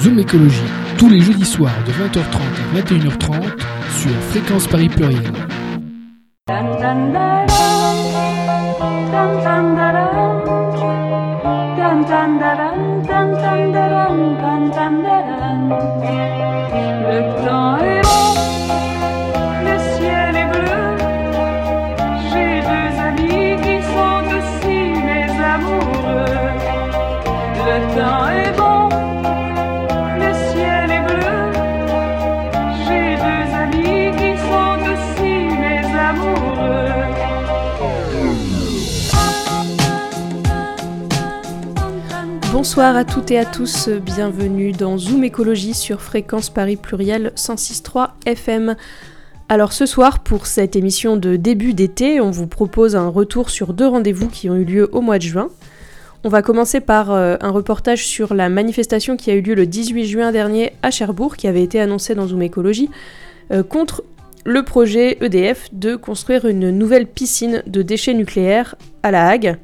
Zoom Écologie, tous les jeudis soirs de 20h30 à 21h30 sur Fréquence Paris Pluriel. Bonsoir à toutes et à tous, bienvenue dans Zoom Écologie sur Fréquence Paris Pluriel 106.3 FM. Alors ce soir, pour cette émission de début d'été, on vous propose un retour sur deux rendez-vous qui ont eu lieu au mois de juin. On va commencer par euh, un reportage sur la manifestation qui a eu lieu le 18 juin dernier à Cherbourg, qui avait été annoncée dans Zoom Écologie, euh, contre le projet EDF de construire une nouvelle piscine de déchets nucléaires à La Hague.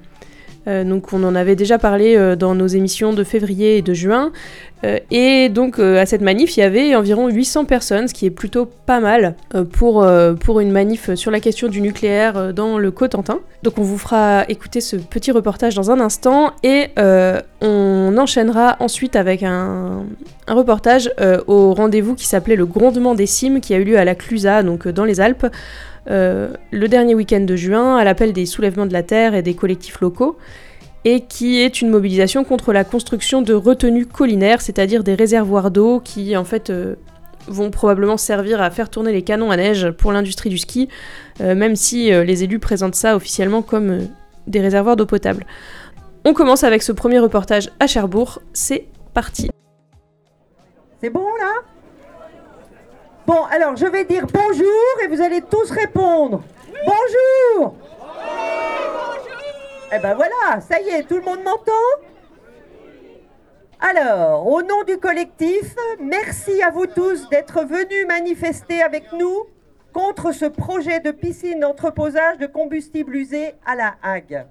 Euh, donc on en avait déjà parlé euh, dans nos émissions de février et de juin. Euh, et donc euh, à cette manif, il y avait environ 800 personnes, ce qui est plutôt pas mal euh, pour, une manif sur la question du nucléaire dans le Cotentin. Donc on vous fera écouter ce petit reportage dans un instant et on enchaînera ensuite avec un, un reportage au rendez-vous qui s'appelait le grondement des cimes qui a eu lieu à la Clusaz, donc dans les Alpes. le dernier week-end de juin, à l'appel des soulèvements de la terre et des collectifs locaux et qui est une mobilisation contre la construction de retenues collinaires, c'est-à-dire des réservoirs d'eau qui en fait euh, vont probablement servir à faire tourner les canons à neige pour l'industrie du ski, euh, même si euh, les élus présentent ça officiellement comme des réservoirs d'eau potable. On commence avec ce premier reportage à Cherbourg, c'est parti. C'est bon là? Bon, alors je vais dire bonjour et vous allez tous répondre. bonjour Eh ben voilà, ça y est, tout le monde m'entend? Alors, au nom du collectif, merci à vous tous d'être venus manifester avec nous contre ce projet de piscine d'entreposage de combustible usé à la Hague.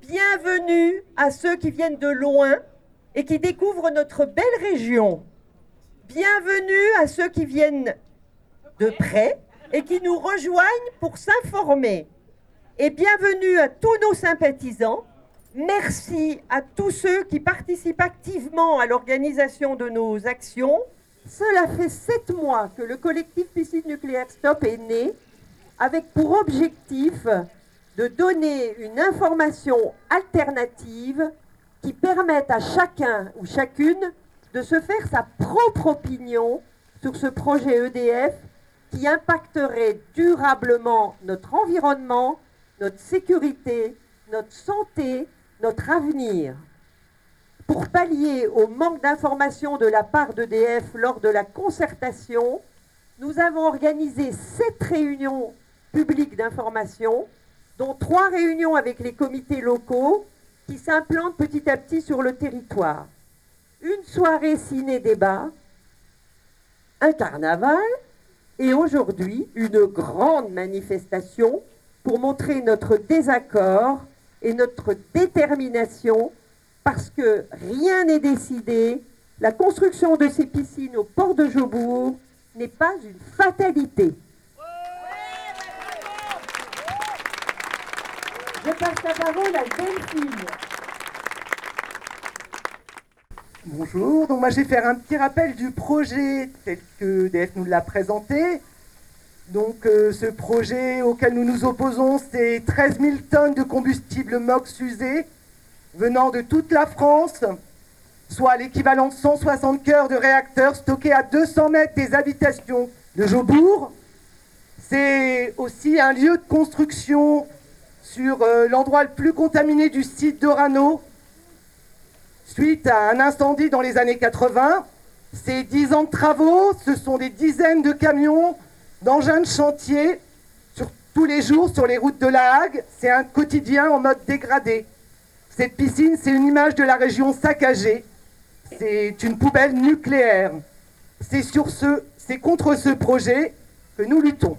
Bienvenue à ceux qui viennent de loin et qui découvrent notre belle région. Bienvenue à ceux qui viennent de près et qui nous rejoignent pour s'informer. Et bienvenue à tous nos sympathisants. Merci à tous ceux qui participent activement à l'organisation de nos actions. Cela fait sept mois que le collectif Piscine Nucléaire Stop est né avec pour objectif de donner une information alternative qui permette à chacun ou chacune de se faire sa propre opinion sur ce projet EDF qui impacterait durablement notre environnement, notre sécurité, notre santé, notre avenir. Pour pallier au manque d'information de la part d'EDF lors de la concertation, nous avons organisé sept réunions publiques d'information, dont trois réunions avec les comités locaux qui s'implantent petit à petit sur le territoire une soirée ciné-débat, un carnaval et aujourd'hui une grande manifestation pour montrer notre désaccord et notre détermination parce que rien n'est décidé, la construction de ces piscines au port de Jobourg n'est pas une fatalité. Je passe la parole à. Bonjour, donc moi je vais faire un petit rappel du projet tel que DF nous l'a présenté. Donc euh, ce projet auquel nous nous opposons, c'est 13 000 tonnes de combustible MOX usé venant de toute la France, soit l'équivalent de 160 cœurs de réacteurs stockés à 200 mètres des habitations de Jobourg. C'est aussi un lieu de construction sur euh, l'endroit le plus contaminé du site d'Orano, suite à un incendie dans les années 80. Ces 10 ans de travaux, ce sont des dizaines de camions, d'engins de chantier, sur tous les jours sur les routes de La Hague. C'est un quotidien en mode dégradé. Cette piscine, c'est une image de la région saccagée. C'est une poubelle nucléaire. C'est sur ce, c'est contre ce projet que nous luttons.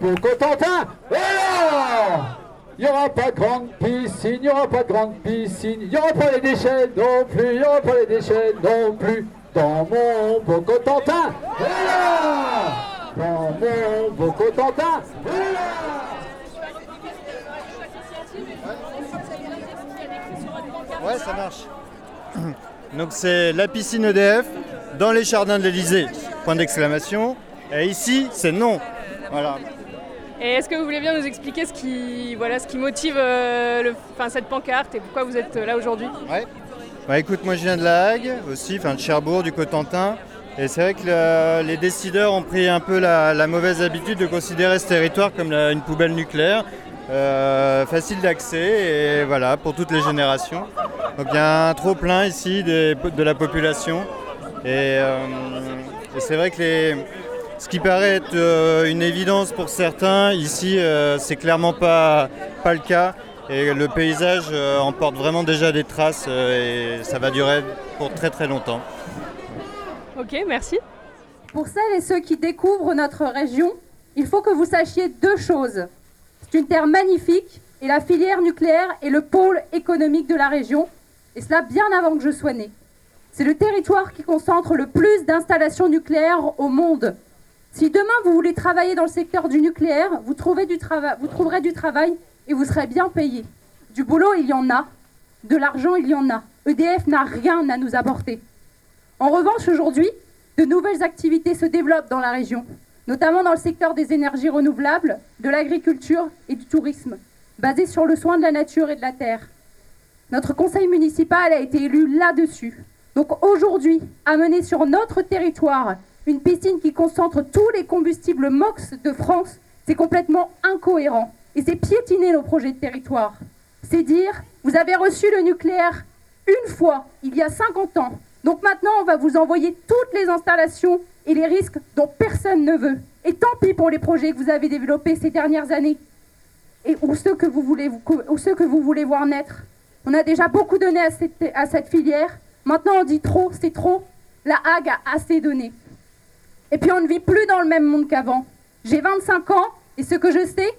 Beau Cotentin. Voilà Il n'y aura pas de grande piscine, il n'y aura pas de grande piscine, il n'y aura pas les déchets non plus, il n'y aura pas les déchets non plus dans mon beau Cotentin. Voilà Dans mon beau Cotentin. Voilà Ouais, ça marche. Donc c'est la piscine EDF dans les jardins de l'Elysée. Point d'exclamation. Et ici, c'est non. Voilà. Et est-ce que vous voulez bien nous expliquer ce qui, voilà, ce qui motive euh, cette pancarte et pourquoi vous êtes là aujourd'hui? Ouais. Bah écoute, moi je viens de La Hague aussi, de Cherbourg, du Cotentin. Et c'est vrai que le- les décideurs ont pris un peu la, mauvaise habitude de considérer ce territoire comme une poubelle nucléaire, euh, facile d'accès et voilà, pour toutes les générations. Donc il y a un trop plein ici de la population. Euh, et c'est vrai que les, ce qui paraît être euh, une évidence pour certains, ici euh, c'est clairement pas, pas le cas. Et le paysage euh, en porte vraiment déjà des traces euh, et ça va durer pour très très longtemps. Ok, merci. Pour celles et ceux qui découvrent notre région, il faut que vous sachiez deux choses. C'est une terre magnifique et la filière nucléaire est le pôle économique de la région, et cela bien avant que je sois née. C'est le territoire qui concentre le plus d'installations nucléaires au monde. Si demain vous voulez travailler dans le secteur du nucléaire, vous, trouverez du travail et vous serez bien payé. Du boulot, il y en a. De l'argent, il y en a. EDF n'a rien à nous apporter. En revanche, aujourd'hui, de nouvelles activités se développent dans la région, notamment dans le secteur des énergies renouvelables, de l'agriculture et du tourisme, basés sur le soin de la nature et de la terre. Notre conseil municipal a été élu là-dessus. Donc aujourd'hui, amener sur notre territoire une piscine qui concentre tous les combustibles MOX de France, c'est complètement incohérent. Et c'est piétiner nos projets de territoire. C'est dire, vous avez reçu le nucléaire une fois, il y a 50 ans. Donc maintenant, on va vous envoyer toutes les installations et les risques dont personne ne veut. Et tant pis pour les projets que vous avez développés ces dernières années. Et, ou, ceux que vous voulez, voir naître. On a déjà beaucoup donné à cette filière. Maintenant, on dit trop, c'est trop. La Hague a assez donné. Et puis, on ne vit plus dans le même monde qu'avant. J'ai 25 ans et ce que je sais,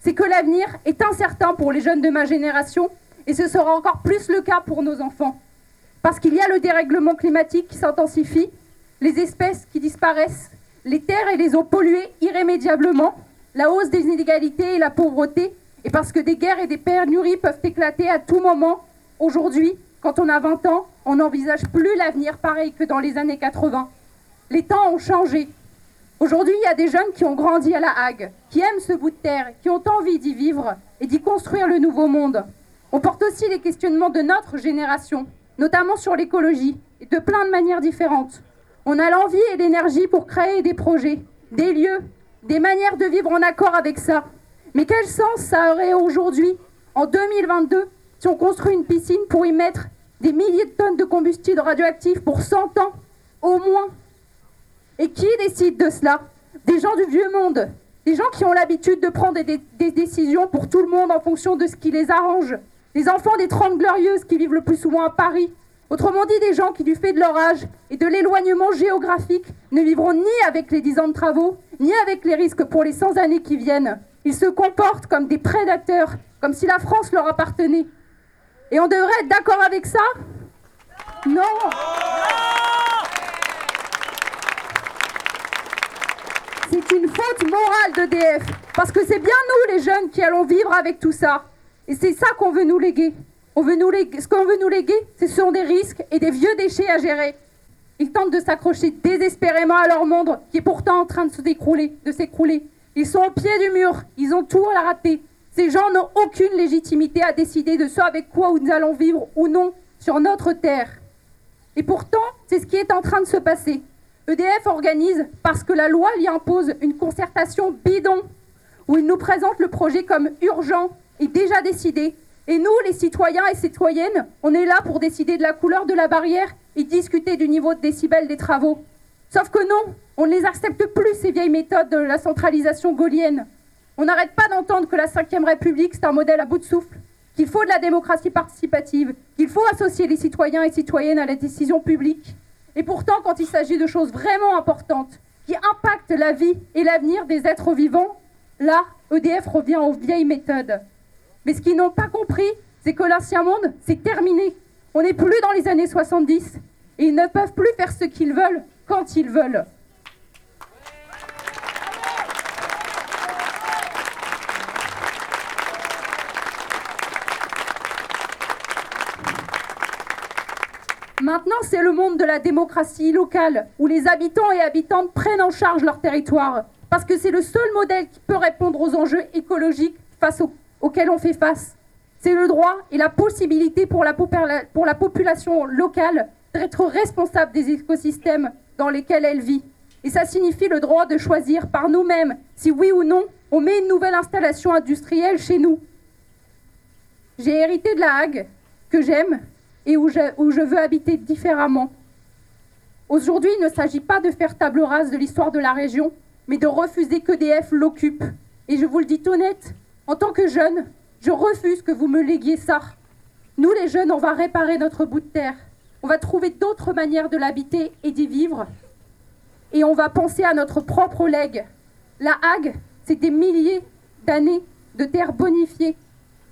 c'est que l'avenir est incertain pour les jeunes de ma génération et ce sera encore plus le cas pour nos enfants. Parce qu'il y a le dérèglement climatique qui s'intensifie, les espèces qui disparaissent, les terres et les eaux polluées irrémédiablement, la hausse des inégalités et la pauvreté, et parce que des guerres et des pénuries peuvent éclater à tout moment. Aujourd'hui, quand on a 20 ans, on n'envisage plus l'avenir pareil que dans les années 80. Les temps ont changé. Aujourd'hui, il y a des jeunes qui ont grandi à La Hague, qui aiment ce bout de terre, qui ont envie d'y vivre et d'y construire le nouveau monde. On porte aussi les questionnements de notre génération, notamment sur l'écologie, et de plein de manières différentes. On a l'envie et l'énergie pour créer des projets, des lieux, des manières de vivre en accord avec ça. Mais quel sens ça aurait aujourd'hui, en 2022, si on construit une piscine pour y mettre des milliers de tonnes de combustible radioactif pour 100 ans, au moins? Et qui décide de cela? Des gens du vieux monde, des gens qui ont l'habitude de prendre des, décisions pour tout le monde en fonction de ce qui les arrange. Les enfants des Trente Glorieuses qui vivent le plus souvent à Paris. Autrement dit, des gens qui, du fait de leur âge et de l'éloignement géographique, ne vivront ni avec les 10 ans de travaux, ni avec les risques pour les 100 années qui viennent. Ils se comportent comme des prédateurs, comme si la France leur appartenait. Et on devrait être d'accord avec ça? Non C'est une faute morale d'EDF, parce que c'est bien nous les jeunes qui allons vivre avec tout ça. Et c'est ça qu'on veut nous léguer. Ce qu'on veut nous léguer, ce sont des risques et des vieux déchets à gérer. Ils tentent de s'accrocher désespérément à leur monde, qui est pourtant en train de se décrouler, de s'écrouler. Ils sont au pied du mur, ils ont tout à rater. Ces gens n'ont aucune légitimité à décider de ce avec quoi nous allons vivre ou non sur notre terre. Et pourtant, c'est ce qui est en train de se passer. EDF organise, parce que la loi lui impose, une concertation bidon, où il nous présente le projet comme urgent et déjà décidé. Et nous, les citoyens et citoyennes, on est là pour décider de la couleur de la barrière et discuter du niveau de décibels des travaux. Sauf que non, on ne les accepte plus, ces vieilles méthodes de la centralisation gaulienne. On n'arrête pas d'entendre que la Ve République, c'est un modèle à bout de souffle, qu'il faut de la démocratie participative, qu'il faut associer les citoyens et citoyennes à la décision publique. Et pourtant, quand il s'agit de choses vraiment importantes, qui impactent la vie et l'avenir des êtres vivants, Là, EDF revient aux vieilles méthodes. Mais ce qu'ils n'ont pas compris, c'est que l'ancien monde, c'est terminé. On n'est plus dans les années 70 et ils ne peuvent plus faire ce qu'ils veulent quand ils veulent. Maintenant, c'est le monde de la démocratie locale, où les habitants et habitantes prennent en charge leur territoire, parce que c'est le seul modèle qui peut répondre aux enjeux écologiques face au- auxquels on fait face. C'est le droit et la possibilité pour la, pour la population locale d'être responsable des écosystèmes dans lesquels elle vit. Et ça signifie le droit de choisir par nous-mêmes si oui ou non on met une nouvelle installation industrielle chez nous. J'ai hérité de la Hague, que j'aime et où je, veux habiter différemment. Aujourd'hui, il ne s'agit pas de faire table rase de l'histoire de la région, mais de refuser qu'EDF l'occupe. Et je vous le dis honnête, en tant que jeune, je refuse que vous me léguiez ça. Nous, les jeunes, on va réparer notre bout de terre. On va trouver d'autres manières de l'habiter et d'y vivre. Et on va penser à notre propre legs. La Hague, c'est des milliers d'années de terre bonifiée,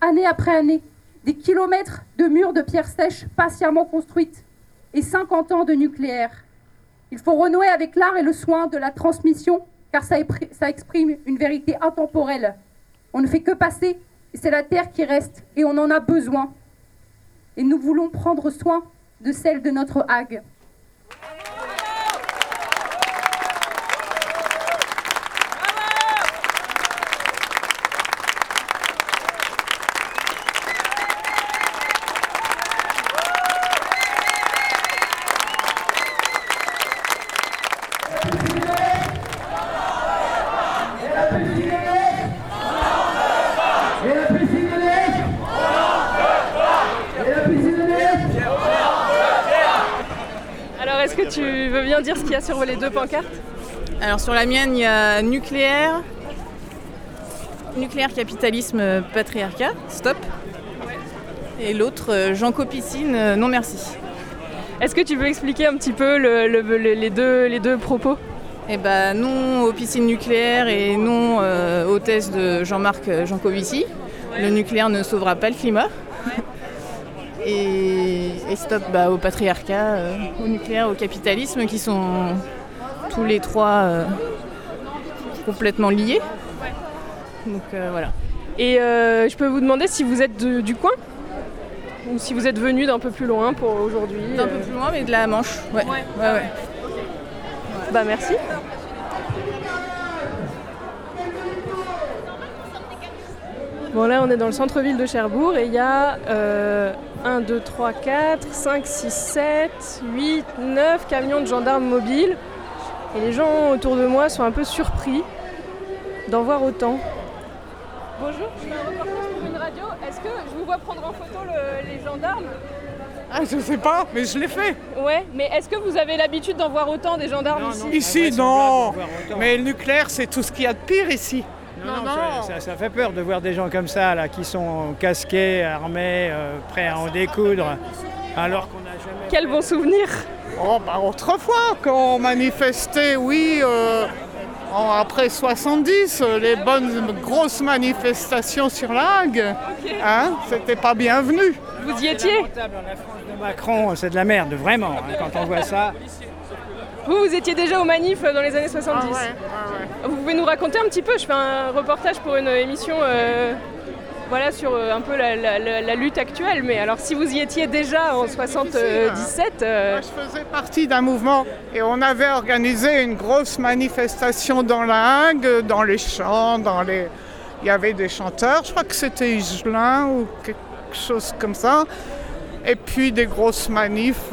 année après année. Des kilomètres de murs de pierre sèche patiemment construites et 50 ans de nucléaire. Il faut renouer avec l'art et le soin de la transmission, car ça exprime une vérité intemporelle. On ne fait que passer, et c'est la terre qui reste, et on en a besoin. Et nous voulons prendre soin de celle de notre Hague. Alors, est-ce que tu veux bien dire ce qu'il y a sur les deux pancartes Alors sur la mienne, il y a nucléaire, nucléaire capitalisme patriarcat, stop. Et l'autre, euh, Jean Copicine, euh, non merci. Est-ce que tu veux expliquer un petit peu le- le- le- les, deux, les deux propos? Eh ben non aux piscines nucléaires et non euh, aux thèses de Jean-Marc euh, Jancovici. Le nucléaire ne sauvera pas le climat. Et, et stop bah, au patriarcat, euh, au nucléaire, au capitalisme, qui sont tous les trois euh, complètement liés. Donc euh, voilà. Et je peux vous demander si vous êtes de- du coin? Ou si vous êtes venu d'un peu plus loin pour aujourd'hui D'un peu plus loin, mais de la Manche. Ouais. Ouais. Ouais, ouais. Bah merci. Bon là on est dans le centre-ville de Cherbourg et il y a euh, 1, 2, 3, 4, 5, 6, 7, 8, 9 camions de gendarmes mobiles. Et les gens autour de moi sont un peu surpris d'en voir autant. Bonjour, je fais un reportage pour une radio. Est-ce que je vous vois prendre en photo le- les gendarmes? Ah, je sais pas, mais je l'ai fait. Ouais, mais est-ce que vous avez l'habitude d'en voir autant des gendarmes ici? Ici, non. Mais le nucléaire, c'est tout ce qu'il y a de pire ici. Non, non, ça, ça- ça fait peur de voir des gens comme ça, là, qui sont casqués, armés, euh, prêts à en découdre, alors qu'on n'a jamais... Quel bon souvenir Oh, bah, autrefois, quand on manifestait, oui, euh, en- après 70, euh, les bonnes grosses manifestations sur la Hague, hein, c'était pas bienvenu. Vous y étiez De Macron, c'est de la merde, vraiment, hein, quand on voit ça. Vous, vous étiez déjà aux manifs dans les années 70 Vous pouvez nous raconter un petit peu Je fais un reportage pour une émission euh, voilà, sur euh, un peu la, la- la- la lutte actuelle. Mais alors, si vous y étiez déjà en 77, euh, Je faisais partie d'un mouvement et on avait organisé une grosse manifestation dans la Hague, dans les champs, dans les... Il y avait des chanteurs, je crois que c'était Igelin ou quelque chose comme ça. Et puis des grosses manifs.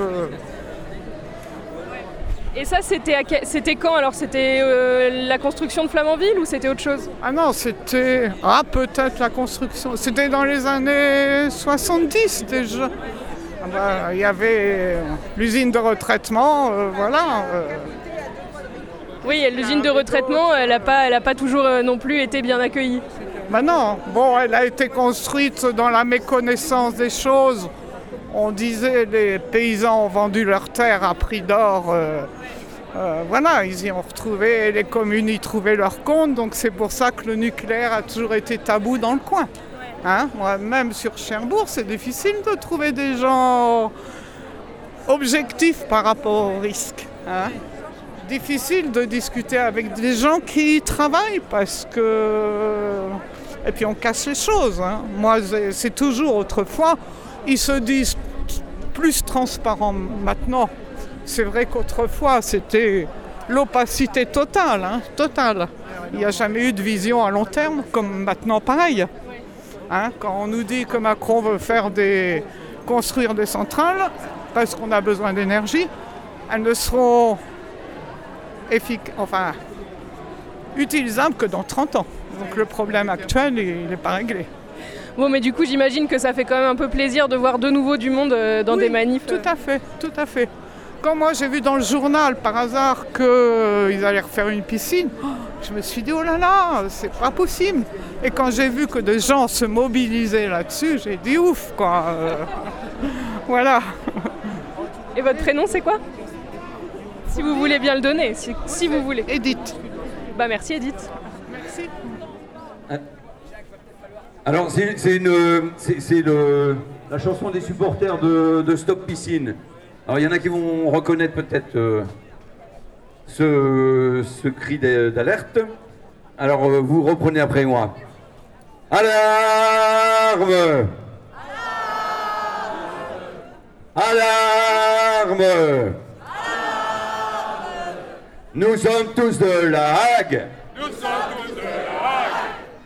Et ça, c'était c'était quand Alors, c'était euh, la construction de Flamanville ou c'était autre chose? Ah non, c'était... Ah, peut-être la construction. C'était dans les années 70 déjà. Ah bah, Il y avait l'usine de retraitement, euh, voilà. euh. Oui, l'usine de retraitement, elle n'a pas, elle a pas toujours non plus été bien accueillie. Bah non, bon, elle a été construite dans la méconnaissance des choses. On disait les paysans ont vendu leurs terres à prix d'or euh, euh, voilà, ils y ont retrouvé, les communes y trouvaient leur compte, donc c'est pour ça que le nucléaire a toujours été tabou dans le coin. Hein, moi, même sur Cherbourg, c'est difficile de trouver des gens objectifs par rapport au risque. hein. Difficile de discuter avec des gens qui y travaillent parce que. Et puis on casse les choses. hein. Moi, c'est- c'est toujours autrefois. Ils se disent plus transparents maintenant. C'est vrai qu'autrefois, c'était l'opacité totale. hein, totale. Il n'y a jamais eu de vision à long terme, comme maintenant pareil. Hein, quand on nous dit que Macron veut faire des, construire des centrales parce qu'on a besoin d'énergie, elles ne seront effic- enfin, utilisables que dans 30 ans. Donc le problème actuel, il n'est pas réglé. Bon, mais du coup, j'imagine que ça fait quand même un peu plaisir de voir de nouveau du monde euh, dans des manifs. Tout à fait, tout à fait. Quand moi j'ai vu dans le journal par hasard qu'ils allaient refaire une piscine, oh, je me suis dit oh là là, c'est pas possible. Et quand j'ai vu que des gens se mobilisaient là-dessus, j'ai dit ouf quoi. euh, voilà. Et votre prénom, c'est quoi? Si vous voulez bien le donner, si, si vous voulez. Edith. Bah merci Edith. Merci. Alors, c'est une- c'est- le- la chanson des supporters de, Stop Piscine. Alors, il y en a qui vont reconnaître peut-être euh, ce, ce cri d'a- d'alerte. Alors, euh, vous reprenez après moi. Alarme Alarme Nous sommes tous de la Hague Nous sommes tous de la Hague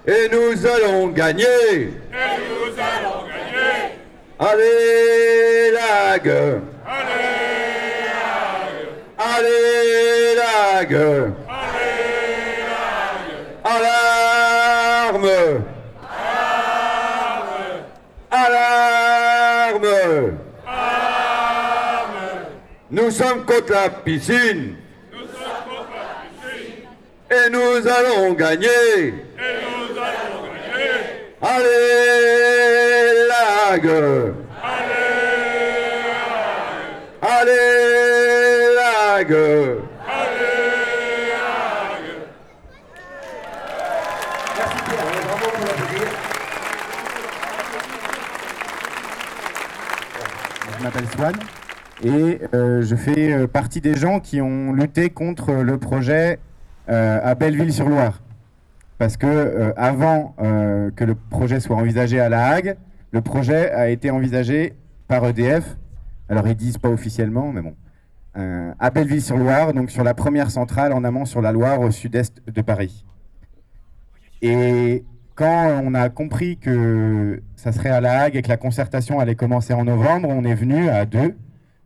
et nous allons gagner. et nous allons gagner. Allez, Lague Allez, Lague Alarme. Alarme. Nous sommes contre la piscine. Et nous allons gagner. Allez, Lague Allez, Lague Je m'appelle Swan et euh, je fais euh, partie des gens qui ont lutté contre le projet euh, à Belleville-sur-Loire. Parce que euh, avant euh, que le projet soit envisagé à La Hague, le projet a été envisagé par EDF. Alors ils disent pas officiellement, mais bon. Euh, à Belleville-sur-Loire, donc sur la première centrale en amont sur la Loire au sud-est de Paris. Et quand on a compris que ça serait à La Hague et que la concertation allait commencer en novembre, on est venu à deux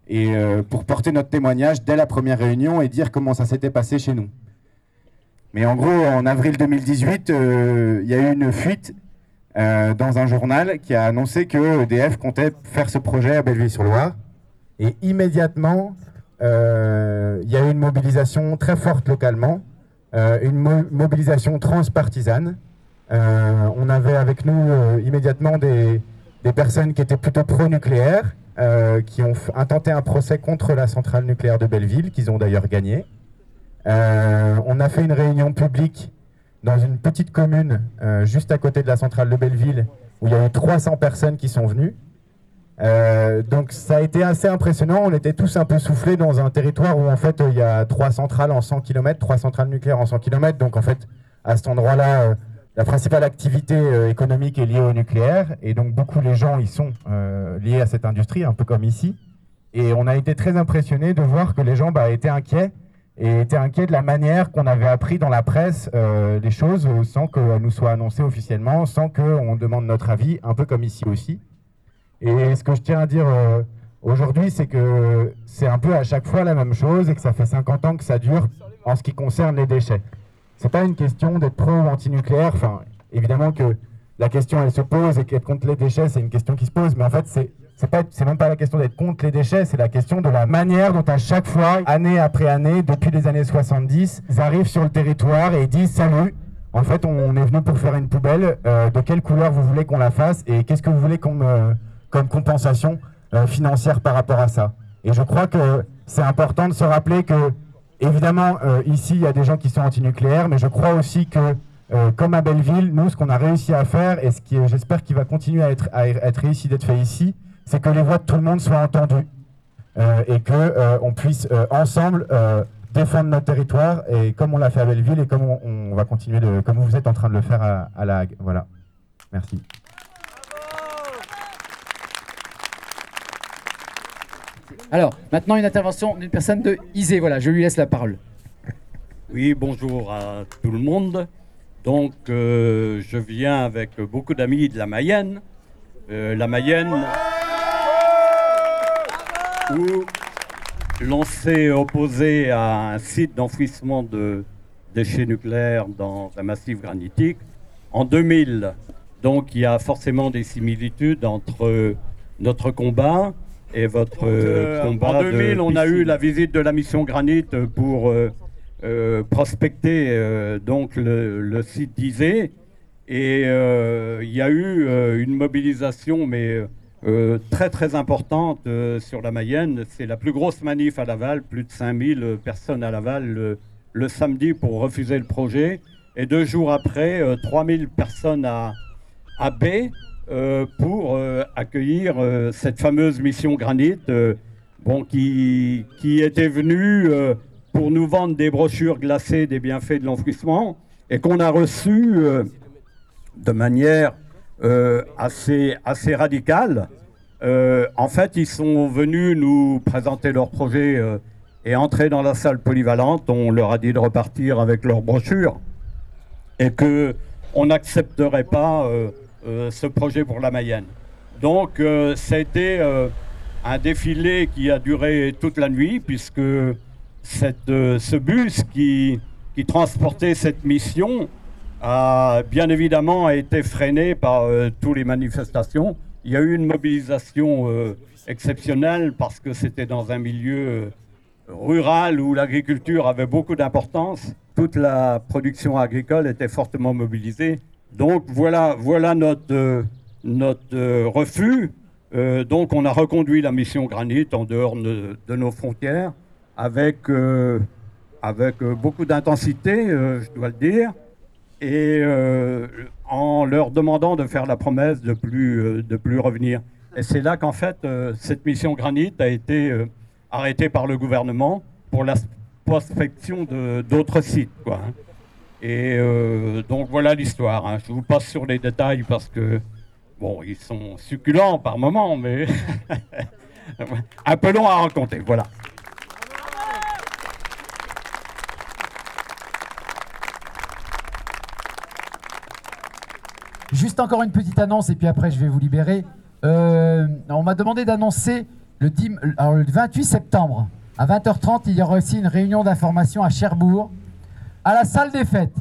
et euh, pour porter notre témoignage dès la première réunion et dire comment ça s'était passé chez nous. Mais en gros, en avril 2018, euh, il y a eu une fuite euh, dans un journal qui a annoncé que EDF comptait faire ce projet à Belleville-sur-Loire. Et immédiatement, euh, il y a eu une mobilisation très forte localement, une mo- mobilisation transpartisane. On avait avec nous immédiatement des, des personnes qui étaient plutôt pro-nucléaire, euh, qui ont intenté un procès contre la centrale nucléaire de Belleville, qu'ils ont d'ailleurs gagné. Euh, on a fait une réunion publique dans une petite commune euh, juste à côté de la centrale de Belleville, où il y a eu 300 personnes qui sont venues. Euh, donc ça a été assez impressionnant. On était tous un peu soufflés dans un territoire où en fait il y a trois centrales en 100 km, trois centrales nucléaires en 100 km. Donc en fait à cet endroit-là, la principale activité économique est liée au nucléaire et donc beaucoup les gens y sont liés à cette industrie, un peu comme ici. Et on a été très impressionnés de voir que les gens bah, étaient inquiets et étaient inquiets de la manière qu'on avait appris dans la presse euh, les choses euh, sans qu'elles nous soient annoncées officiellement, sans qu'on demande notre avis, un peu comme ici aussi. Et ce que je tiens à dire euh, aujourd'hui, c'est que c'est un peu à chaque fois la même chose et que ça fait 50 ans que ça dure en ce qui concerne les déchets. C'est pas une question d'être pro ou anti-nucléaire. Enfin, évidemment que la question elle se pose et qu'être contre les déchets, c'est une question qui se pose. Mais en fait, c'est c'est même pas la question d'être contre les déchets, c'est la question de la manière dont à chaque fois, année après année, depuis les années 70, ils arrivent sur le territoire et disent salut. En fait, on est venu pour faire une poubelle. euh, de quelle couleur vous voulez qu'on la fasse et qu'est-ce que vous voulez comme, euh, comme compensation euh, financière par rapport à ça Et je crois que c'est important de se rappeler que évidemment, ici, il y a des gens qui sont antinucléaires, mais je crois aussi que, comme à Belleville, nous, ce qu'on a réussi à faire, et ce qui, j'espère, qu'il va continuer à être, à être réussi d'être fait ici, c'est que les voix de tout le monde soient entendues euh, et que on puisse ensemble défendre notre territoire, et comme on l'a fait à Belleville, et comme on, on, va continuer de, comme vous êtes en train de le faire à, à La Hague. Voilà. Merci. Alors, maintenant une intervention d'une personne de Isée. Voilà, je lui laisse la parole. Oui, bonjour à tout le monde. Donc, euh, je viens avec beaucoup d'amis de la Mayenne. Euh, la Mayenne, où l'on s'est opposé à un site d'enfouissement de déchets nucléaires dans un massif granitique en 2000. Donc, il y a forcément des similitudes entre notre combat et votre euh, euh, combat. En 2000, on a eu la visite de la mission Granit pour euh, prospecter donc le, site d'Isée. Et il y a eu une mobilisation, mais très très importante sur la Mayenne. C'est la plus grosse manif à Laval, plus de 5000 personnes à Laval le, samedi pour refuser le projet. Et deux jours après, 3000 personnes à, à B. Euh, pour euh, accueillir euh, cette fameuse mission Granit, bon, qui, qui était venue pour nous vendre des brochures glacées des bienfaits de l'enfouissement et qu'on a reçu de manière assez, assez radicale. en fait, ils sont venus nous présenter leur projet et entrer dans la salle polyvalente. On leur a dit de repartir avec leurs brochures et que on n'accepterait pas euh, ce projet pour la Mayenne. Donc euh, ça a été euh, un défilé qui a duré toute la nuit puisque cette, ce bus qui, qui, transportait cette mission a bien évidemment été freiné par toutes les manifestations. Il y a eu une mobilisation exceptionnelle parce que c'était dans un milieu rural où l'agriculture avait beaucoup d'importance. Toute la production agricole était fortement mobilisée. Donc voilà, voilà notre, euh, notre euh, refus. Euh, donc on a reconduit la mission Granit en dehors de, nos frontières avec, avec beaucoup d'intensité, je dois le dire, et en leur demandant de faire la promesse de plus, de plus revenir. Et c'est là qu'en fait cette mission Granit a été arrêtée par le gouvernement pour la prospection d'autres sites. Hein. Et euh, donc voilà l'histoire. Hein. Je vous passe sur les détails parce que, bon, ils sont succulents par moments, mais un peu long à raconter. Voilà. Juste encore une petite annonce et puis après je vais vous libérer. Euh, on m'a demandé d'annoncer le, le 28 septembre à 20h30, il y aura aussi une réunion d'information à Cherbourg à la salle des fêtes.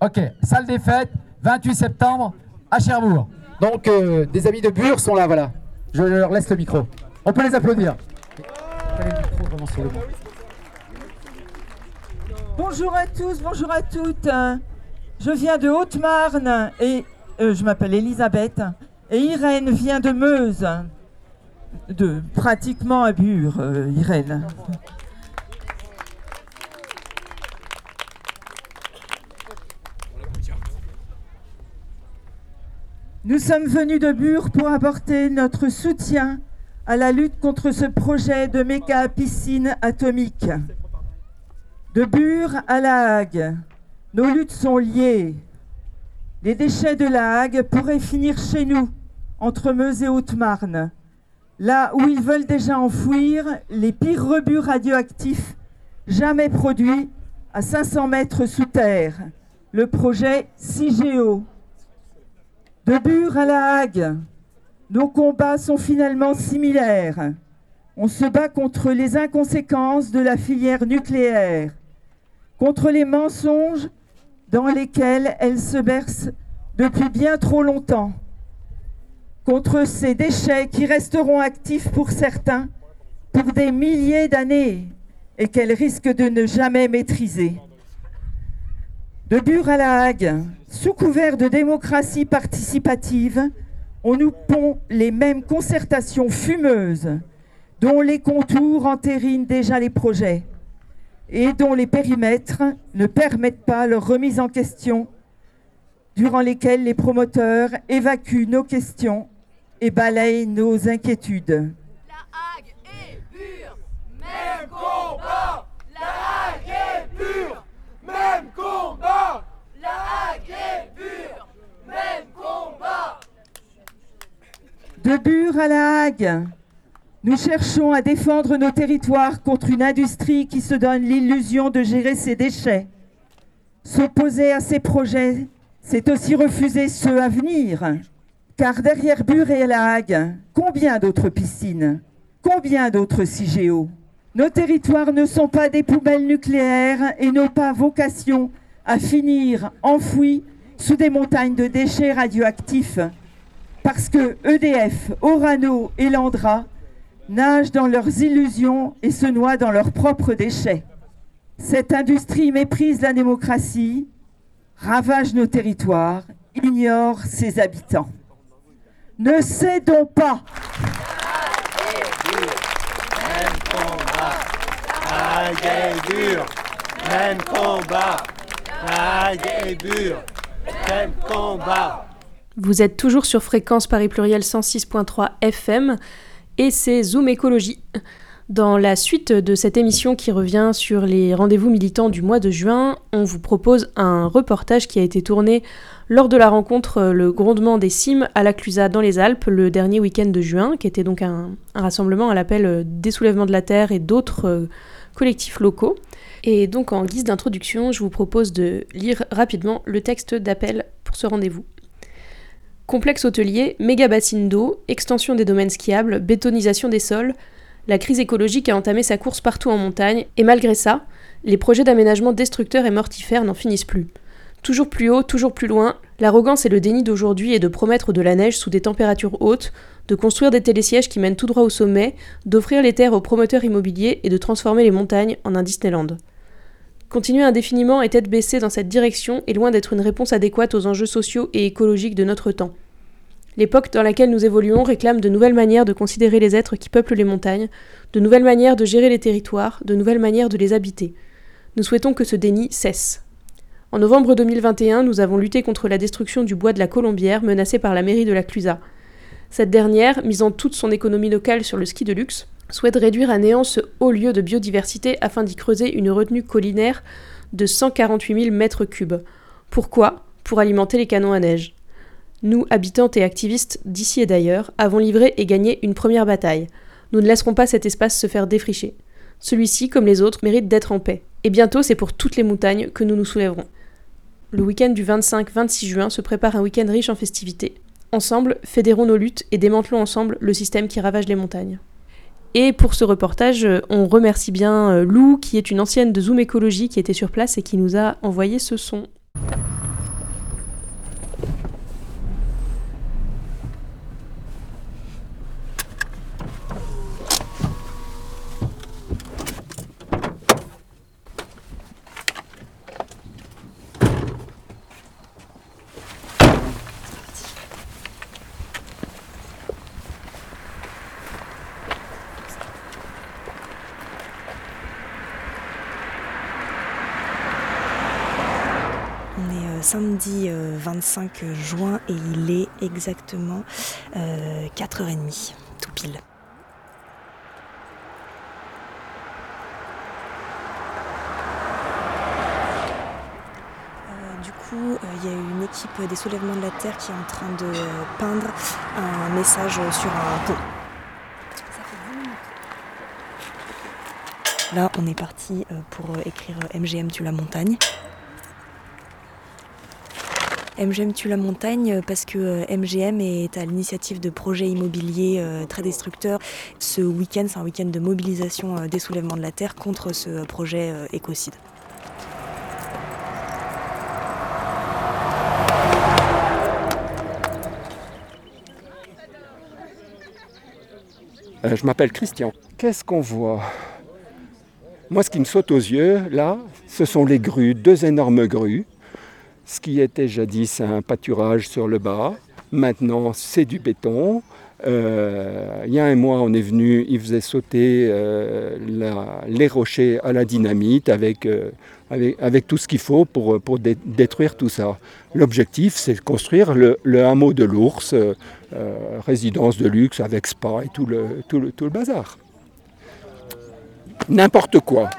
Ok, salle des fêtes, 28 septembre, à Cherbourg. Donc, euh, des amis de Bure sont là, voilà. Je leur laisse le micro. On peut les applaudir. Bonjour à tous, bonjour à toutes. Je viens de Haute-Marne et euh, je m'appelle Elisabeth. Et Irène vient de Meuse, de pratiquement à Bure, euh, Irène. Nous sommes venus de Bure pour apporter notre soutien à la lutte contre ce projet de méga piscine atomique. De Bure à La Hague, nos luttes sont liées. Les déchets de La Hague pourraient finir chez nous, entre Meuse et Haute-Marne, là où ils veulent déjà enfouir les pires rebuts radioactifs jamais produits à 500 mètres sous terre, le projet CIGEO. De Bure à La Hague, nos combats sont finalement similaires. On se bat contre les inconséquences de la filière nucléaire, contre les mensonges dans lesquels elle se berce depuis bien trop longtemps, contre ces déchets qui resteront actifs pour certains pour des milliers d'années et qu'elle risque de ne jamais maîtriser. De Bure à La Hague, sous couvert de démocratie participative, on nous pond les mêmes concertations fumeuses dont les contours entérinent déjà les projets. Et dont les périmètres ne permettent pas leur remise en question, durant lesquels les promoteurs évacuent nos questions et balayent nos inquiétudes. Même combat. La hague est pure Même combat. La hague est pure Même combat. De Bure à la Hague, nous cherchons à défendre nos territoires contre une industrie qui se donne l'illusion de gérer ses déchets. S'opposer à ces projets, c'est aussi refuser ceux à venir. Car derrière Bure et la combien d'autres piscines Combien d'autres CIGEO nos territoires ne sont pas des poubelles nucléaires et n'ont pas vocation à finir enfouis sous des montagnes de déchets radioactifs. Parce que EDF, Orano et Landra nagent dans leurs illusions et se noient dans leurs propres déchets. Cette industrie méprise la démocratie, ravage nos territoires, ignore ses habitants. Ne cédons pas. La est dure, même combat. La est dure, même combat. Vous êtes toujours sur Fréquence Paris Pluriel 106.3 FM et c'est Zoom Écologie. Dans la suite de cette émission qui revient sur les rendez-vous militants du mois de juin, on vous propose un reportage qui a été tourné lors de la rencontre Le Grondement des Cimes à la Clusa dans les Alpes le dernier week-end de juin, qui était donc un, un rassemblement à l'appel des soulèvements de la Terre et d'autres collectifs locaux. Et donc en guise d'introduction, je vous propose de lire rapidement le texte d'appel pour ce rendez-vous. Complexe hôtelier, méga bassine d'eau, extension des domaines skiables, bétonisation des sols, la crise écologique a entamé sa course partout en montagne, et malgré ça, les projets d'aménagement destructeurs et mortifères n'en finissent plus. Toujours plus haut, toujours plus loin, l'arrogance et le déni d'aujourd'hui est de promettre de la neige sous des températures hautes, de construire des télésièges qui mènent tout droit au sommet, d'offrir les terres aux promoteurs immobiliers et de transformer les montagnes en un Disneyland. Continuer indéfiniment et tête baissée dans cette direction est loin d'être une réponse adéquate aux enjeux sociaux et écologiques de notre temps. L'époque dans laquelle nous évoluons réclame de nouvelles manières de considérer les êtres qui peuplent les montagnes, de nouvelles manières de gérer les territoires, de nouvelles manières de les habiter. Nous souhaitons que ce déni cesse. En novembre 2021, nous avons lutté contre la destruction du bois de la Colombière menacé par la mairie de la Clusa. Cette dernière, misant toute son économie locale sur le ski de luxe, souhaite réduire à néant ce haut lieu de biodiversité afin d'y creuser une retenue collinaire de 148 000 mètres cubes. Pourquoi? Pour alimenter les canons à neige. Nous, habitantes et activistes d'ici et d'ailleurs, avons livré et gagné une première bataille. Nous ne laisserons pas cet espace se faire défricher. Celui-ci, comme les autres, mérite d'être en paix. Et bientôt, c'est pour toutes les montagnes que nous nous soulèverons. Le week-end du 25-26 juin se prépare un week-end riche en festivités. Ensemble, fédérons nos luttes et démantelons ensemble le système qui ravage les montagnes. Et pour ce reportage, on remercie bien euh, Lou, qui est une ancienne de Zoom Écologie, qui était sur place et qui nous a envoyé ce son. Samedi 25 juin et il est exactement 4h30, tout pile. Du coup, il y a une équipe des soulèvements de la Terre qui est en train de peindre un message sur un pont. Là, on est parti pour écrire MGM tu la montagne. MGM tue la montagne parce que MGM est à l'initiative de projets immobiliers très destructeurs. Ce week-end, c'est un week-end de mobilisation des soulèvements de la Terre contre ce projet écocide. Euh, je m'appelle Christian. Qu'est-ce qu'on voit? Moi, ce qui me saute aux yeux, là, ce sont les grues, deux énormes grues. Ce qui était jadis un pâturage sur le bas, maintenant c'est du béton. Euh, il y a un mois, on est venu, il faisait sauter euh, les rochers à la dynamite avec, euh, avec, avec tout ce qu'il faut pour, pour dé- détruire tout ça. L'objectif, c'est de construire le, le hameau de l'ours, euh, résidence de luxe avec spa et tout le, tout le, tout le bazar. N'importe quoi.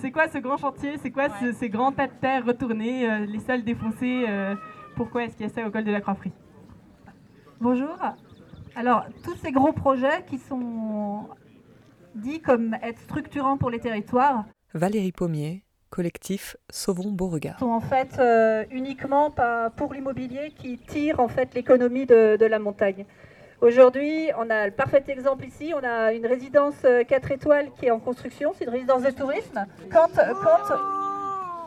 C'est quoi ce grand chantier C'est quoi ce- ces grands tas de terre retournés, euh, les sols défoncés euh, Pourquoi est-ce qu'il y a ça au col de la Croix-Frie Bonjour. Alors, tous ces gros projets qui sont dits comme être structurants pour les territoires Valérie Pommier, collectif Sauvons Beauregard. sont en fait euh, uniquement pas pour l'immobilier qui tire en fait l'économie de, de la montagne. Aujourd'hui, on a le parfait exemple ici. On a une résidence 4 étoiles qui est en construction. C'est une résidence de tourisme. Quand,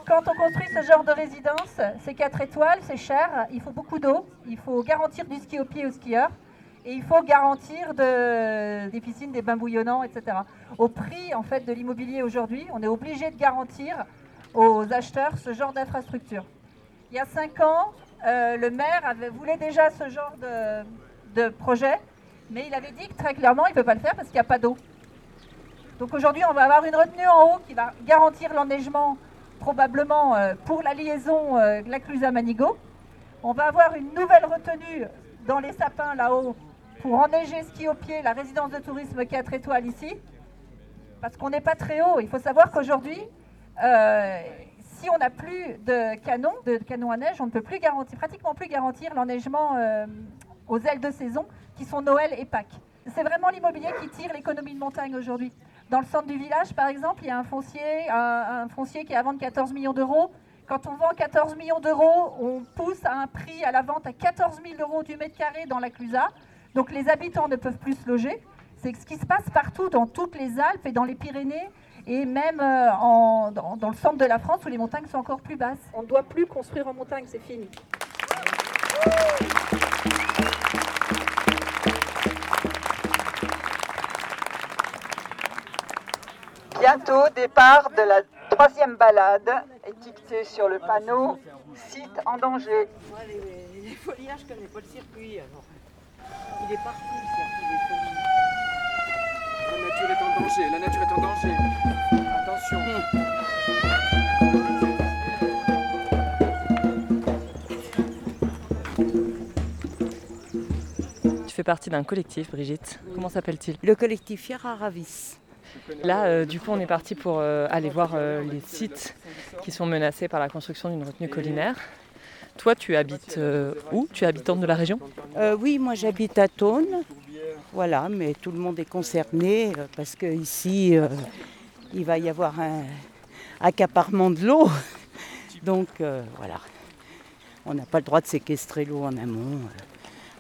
quand on construit ce genre de résidence, c'est 4 étoiles, c'est cher. Il faut beaucoup d'eau. Il faut garantir du ski au pied aux skieurs. Et il faut garantir de- des piscines, des bains bouillonnants, etc. Au prix en fait de l'immobilier aujourd'hui, on est obligé de garantir aux acheteurs ce genre d'infrastructure. Il y a cinq ans, euh, le maire avait, voulait déjà ce genre de, de projet, mais il avait dit que très clairement, il ne peut pas le faire parce qu'il n'y a pas d'eau. Donc aujourd'hui, on va avoir une retenue en haut qui va garantir l'enneigement probablement euh, pour la liaison euh, la Clusa-Manigo. On va avoir une nouvelle retenue dans les sapins là-haut pour enneiger ski au pied la résidence de tourisme 4 étoiles ici. Parce qu'on n'est pas très haut. Il faut savoir qu'aujourd'hui, euh, si on n'a plus de canons, de canons à neige, on ne peut plus garantir, pratiquement plus garantir l'enneigement aux ailes de saison qui sont Noël et Pâques. C'est vraiment l'immobilier qui tire l'économie de montagne aujourd'hui. Dans le centre du village, par exemple, il y a un foncier, un, un foncier qui est à vendre 14 millions d'euros. Quand on vend 14 millions d'euros, on pousse à un prix à la vente à 14 000 euros du mètre carré dans la Clusa. Donc les habitants ne peuvent plus se loger. C'est ce qui se passe partout dans toutes les Alpes et dans les Pyrénées et même euh, dans le centre de la France où les montagnes sont encore plus basses. On ne doit plus construire en montagne, c'est fini. Bientôt, départ de la troisième balade, étiquetée sur le panneau Site en danger. Les foliages, je connais pas le circuit. Alors. Il est partout le circuit des. La nature est en danger, la nature est en danger. Attention. Tu fais partie d'un collectif, Brigitte. Comment s'appelle-t-il? Le collectif Fiera Ravis. Là, euh, du coup, on est parti pour euh, aller voir euh, les sites qui sont menacés par la construction d'une retenue collinaire. Toi, tu habites où? Tu es habitante de la région? Oui, moi j'habite à Thône. Voilà, mais tout le monde est concerné parce qu'ici, il va y avoir un accaparement de l'eau. Donc voilà, on n'a pas le droit de séquestrer l'eau en amont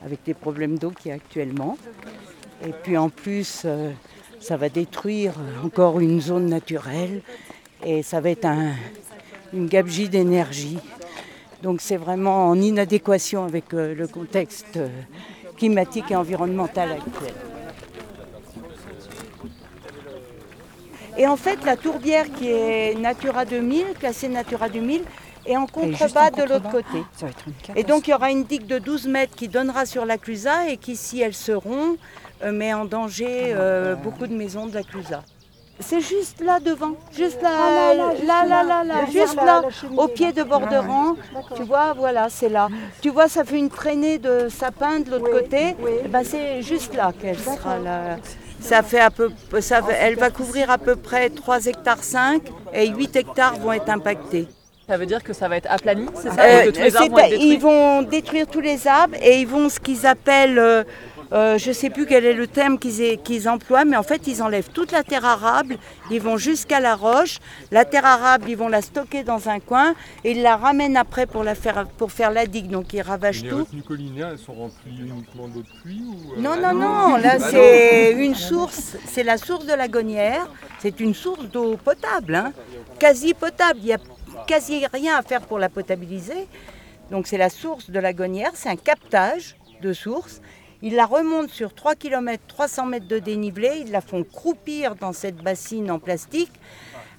avec les problèmes d'eau qu'il y a actuellement. Et puis en plus, ça va détruire encore une zone naturelle et ça va être un- une gabegie d'énergie. Donc c'est vraiment en inadéquation avec euh, le contexte euh, climatique et environnemental actuel. Et en fait, la tourbière qui est Natura 2000, classée Natura 2000, est en contrebas de l'autre côté. Ça va être une Et donc il y aura une digue de 12 mètres qui donnera sur la Clusa et qui, si elle se rompt, met en danger euh, beaucoup de maisons de la Clusa. C'est juste là devant, juste là, Ah là, là, juste là, là, juste là, au pied de Borderan. Ah d'accord. Tu vois, voilà, c'est là. Tu vois, ça fait une traînée de sapins de l'autre côté. Eh ben, c'est juste là qu'elle sera là. Ça fait à peu, ça, va- elle va couvrir à peu près 3 hectares 5 et 8 hectares vont être impactés. Ça veut dire que ça va être aplani, c'est ça Euh, Et que tous les c'est arbres vont pas- être détruits ils vont détruire tous les arbres et ils vont ce qu'ils appellent, euh, euh, je ne sais plus quel est le terme qu'ils emploient, mais en fait ils enlèvent toute la terre arable, ils vont jusqu'à la roche. La terre arable, ils vont la stocker dans un coin et ils la ramènent après pour, la faire, pour faire la digue. Donc ils ravagent Les tout. retenues collinaires, elles sont remplies uniquement d'eau de pluie ou, euh, Non, ah non, non, là non. c'est une source, c'est la source de la Gonière, c'est une source d'eau potable, hein, quasi potable, il n'y a quasi rien à faire pour la potabiliser. Donc c'est la source de la Gonière, c'est un captage de source. Ils la remontent sur 3 km, 300 mètres de dénivelé, ils la font croupir dans cette bassine en plastique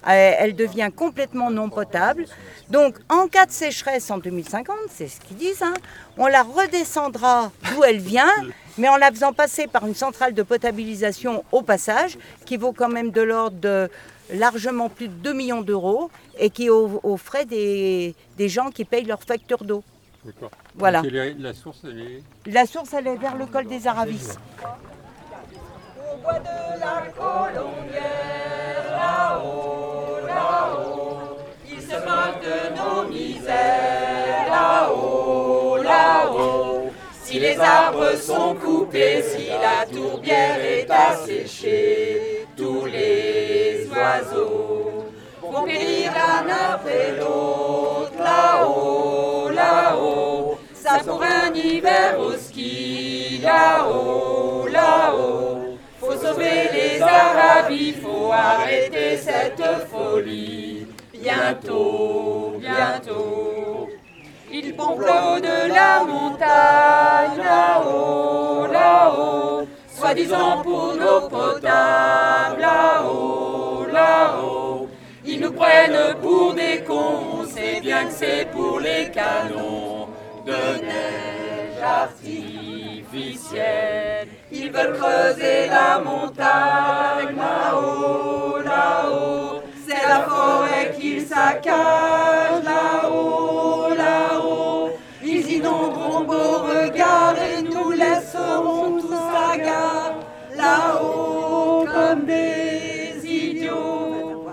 Euh, Elle devient complètement non potable. Donc, en cas de sécheresse en 2050, c'est ce qu'ils disent, hein, on la redescendra d'où elle vient, mais en la faisant passer par une centrale de potabilisation au passage, qui vaut quand même de l'ordre de largement plus de 2 millions d'euros et qui est au, aux frais des gens qui payent leur facture d'eau. D'accord. Voilà. Donc, elle est- la source, elle est. La source, elle est vers le col des Aravis. Au bois de la colombière, là-haut, là-haut, ils se moquent de nos misères, là-haut, là-haut. Si les arbres sont coupés, si la tourbière est asséchée, tous les oiseaux vont périr l'un après l'autre, là-haut. Ça pour un hiver au ski, là-haut, là-haut. Faut sauver les Arabies, faut arrêter cette folie. Bientôt, bientôt. Ils pompent l'eau de la montagne, là-haut, là-haut. Soi-disant pour l'eau potable, là-haut, là-haut. Ils nous prennent pour des cons, on sait bien que c'est pour les canons de neige artificielle. Ils veulent creuser la montagne là-haut, là-haut. C'est la forêt qu'ils saccagent là-haut, là-haut. Ils inonderont beaux regards et nous laisseront tous hagards là-haut comme des idiots.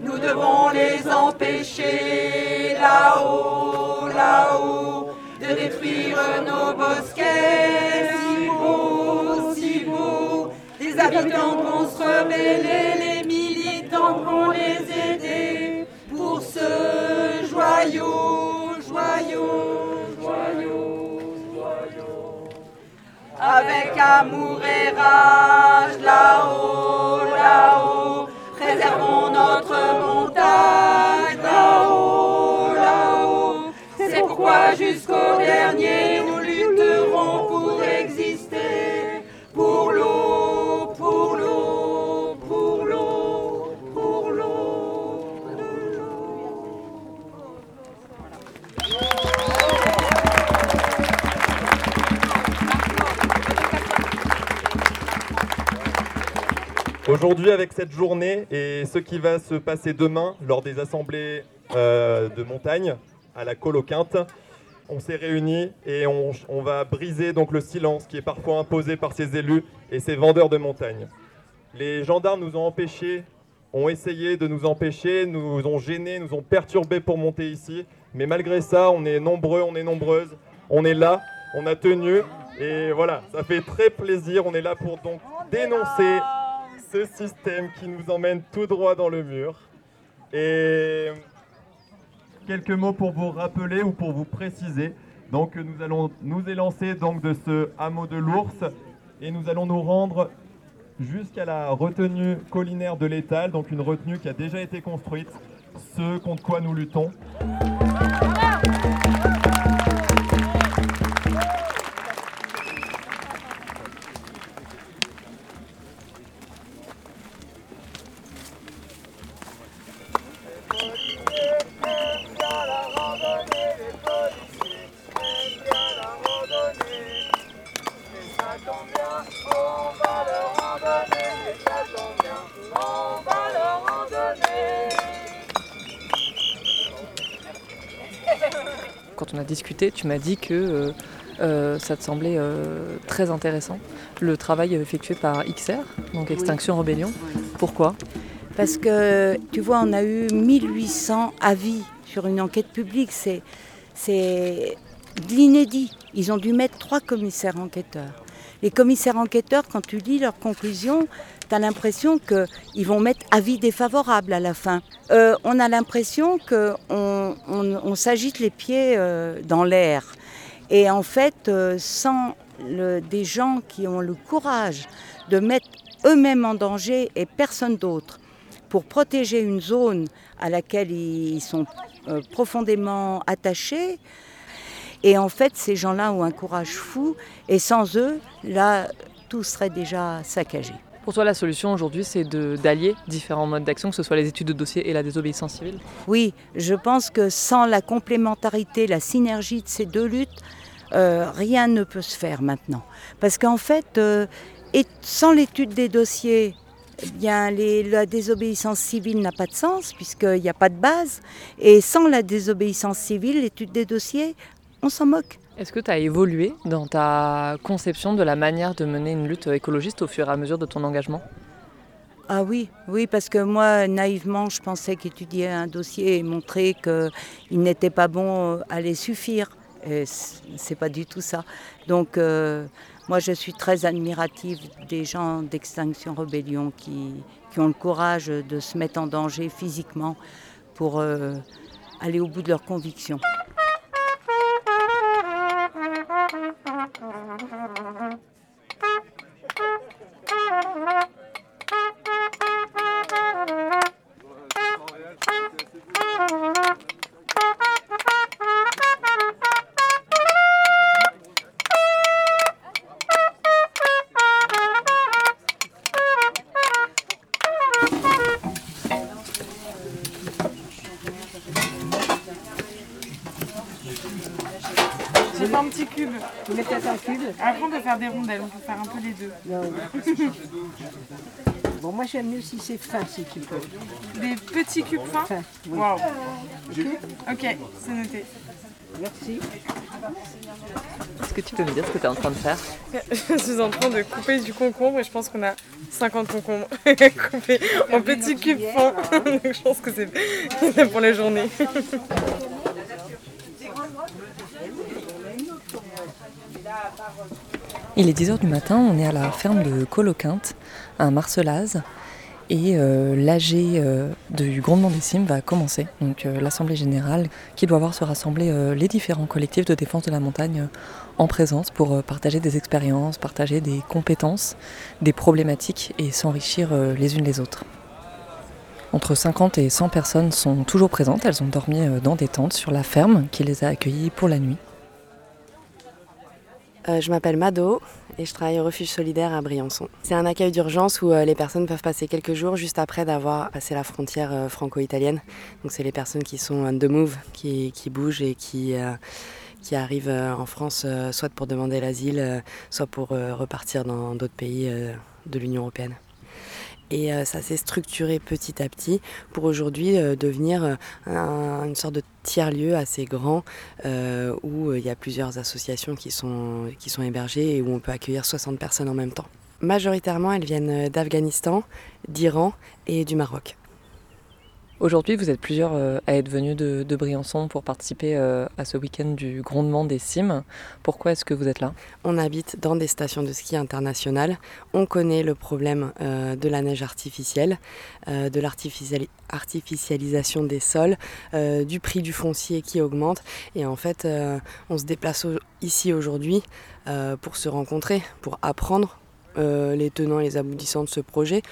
Nous devons les empêcher là-haut, là-haut, de détruire nos bosquets si beaux, si beaux. Les habitants vont se rebeller, les militants vont les aider pour ce joyau, joyau, joyau, joyau. Avec amour et rage là-haut, là-haut, préservons notre montagne jusqu'au dernier nous lutterons pour exister, pour l'eau, pour l'eau, pour l'eau, pour l'eau. Aujourd'hui, avec cette journée et ce qui va se passer demain lors des assemblées euh, de montagne à la Coloquinte, on s'est réunis et on, on va briser donc le silence qui est parfois imposé par ces élus et ces vendeurs de montagne. Les gendarmes nous ont empêchés, ont essayé de nous empêcher, nous ont gênés, nous ont perturbés pour monter ici. Mais malgré ça, on est nombreux, on est nombreuses, on est là, on a tenu. Et voilà, ça fait très plaisir. On est là pour donc dénoncer ce système qui nous emmène tout droit dans le mur. Et quelques mots pour vous rappeler ou pour vous préciser. Donc nous allons nous élancer donc de ce hameau de l'ours et nous allons nous rendre jusqu'à la retenue collinaire de l'étal, donc une retenue qui a déjà été construite, ce contre quoi nous luttons. Discuté, tu m'as dit que euh, euh, ça te semblait euh, très intéressant, le travail effectué par XR, donc Extinction Rebellion. Pourquoi? Parce que, tu vois, on a eu 1800 avis sur une enquête publique. C'est, c'est de l'inédit. Ils ont dû mettre trois commissaires enquêteurs. Les commissaires enquêteurs, quand tu lis leurs conclusions, tu as l'impression qu'ils vont mettre avis défavorable à la fin. Euh, on a l'impression qu'on on, on s'agite les pieds euh, dans l'air. Et en fait, euh, sans des gens qui ont le courage de mettre eux-mêmes en danger et personne d'autre pour protéger une zone à laquelle ils sont profondément attachés. Et en fait, ces gens-là ont un courage fou et sans eux, là, tout serait déjà saccagé. Pour toi, la solution aujourd'hui, c'est d'allier différents modes d'action, que ce soit les études de dossier et la désobéissance civile? Oui, je pense que sans la complémentarité, la synergie de ces deux luttes, euh, rien ne peut se faire maintenant. Parce qu'en fait, euh, sans l'étude des dossiers, eh la désobéissance civile n'a pas de sens puisqu'il n'y a pas de base. Et sans la désobéissance civile, l'étude des dossiers, on s'en moque. Est-ce que tu as évolué dans ta conception de la manière de mener une lutte écologiste au fur et à mesure de ton engagement? Ah oui, oui, parce que moi, naïvement, je pensais qu'étudier un dossier et montrer qu'il n'était pas bon allait suffire. Et c'est pas du tout ça. Donc, euh, moi, je suis très admirative des gens d'Extinction Rebellion qui, qui, ont le courage de se mettre en danger physiquement pour euh, aller au bout de leurs convictions. Un petit cube. Vous mettez un cube Avant de faire des rondelles, on peut faire un peu les deux. bon, moi j'aime mieux si c'est fin, si tu peux. Des petits cubes fins Fin, oui. Waouh. Ok, c'est noté. Merci. Est-ce que tu peux me dire ce que tu es en train de faire? Je suis en train de couper du concombre et je pense qu'on a 50 concombres coupés en petits cubes fins. Donc je pense que c'est pour la journée. Il est 10h du matin, on est à la ferme de Coloquinte, à Marcelaz, et euh, l'AG euh, du Grondement des Cimes va commencer, donc euh, l'Assemblée Générale, qui doit voir se rassembler les différents collectifs de défense de la montagne en présence pour partager des expériences, partager des compétences, des problématiques et s'enrichir les unes les autres. Entre 50 et 100 personnes sont toujours présentes, elles ont dormi euh, dans des tentes sur la ferme qui les a accueillies pour la nuit. Euh, je m'appelle Mado et je travaille au refuge solidaire à Briançon. C'est un accueil d'urgence où euh, les personnes peuvent passer quelques jours juste après d'avoir passé la frontière franco-italienne. Donc c'est les personnes qui sont on the move, qui, bougent et qui, arrivent en France soit pour demander l'asile, soit pour repartir dans d'autres pays de l'Union européenne. Et euh, ça s'est structuré petit à petit pour aujourd'hui euh, devenir euh, un- une sorte de tiers-lieu assez grand où il y a plusieurs associations qui sont, hébergées et où on peut accueillir 60 personnes en même temps. Majoritairement, elles viennent d'Afghanistan, d'Iran et du Maroc. Aujourd'hui, vous êtes plusieurs euh, à être venus de, Briançon pour participer euh, à ce week-end du grondement des cimes. Pourquoi est-ce que vous êtes là? On habite dans des stations de ski internationales. On connaît le problème euh, de la neige artificielle, de l'artificiali- artificialisation des sols, du prix du foncier qui augmente. Et en fait, on se déplace ici aujourd'hui pour se rencontrer, pour apprendre les tenants et les aboutissants de ce projet.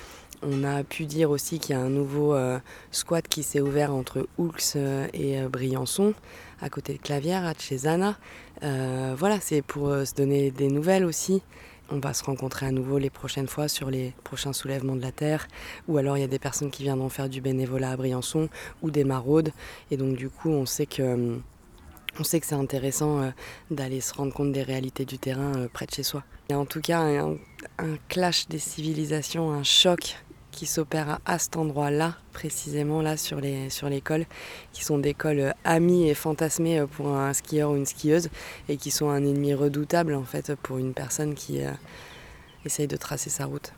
On a pu dire aussi qu'il y a un nouveau euh, squat qui s'est ouvert entre Oulx euh, et euh, Briançon, à côté de Clavière, à. Euh, voilà, c'est pour se donner des nouvelles aussi. On va se rencontrer à nouveau les prochaines fois sur les prochains soulèvements de la Terre. Ou alors il y a des personnes qui viendront faire du bénévolat à Briançon ou des maraudes. Et donc du coup, on sait que... on sait que c'est intéressant d'aller se rendre compte des réalités du terrain près de chez soi. Il y a en tout cas un clash des civilisations, un choc qui s'opère à, cet endroit-là, précisément là sur les sur l'école, qui sont des cols euh, amis et fantasmés euh, pour un skieur ou une skieuse, et qui sont un ennemi redoutable en fait pour une personne qui euh, essaye de tracer sa route.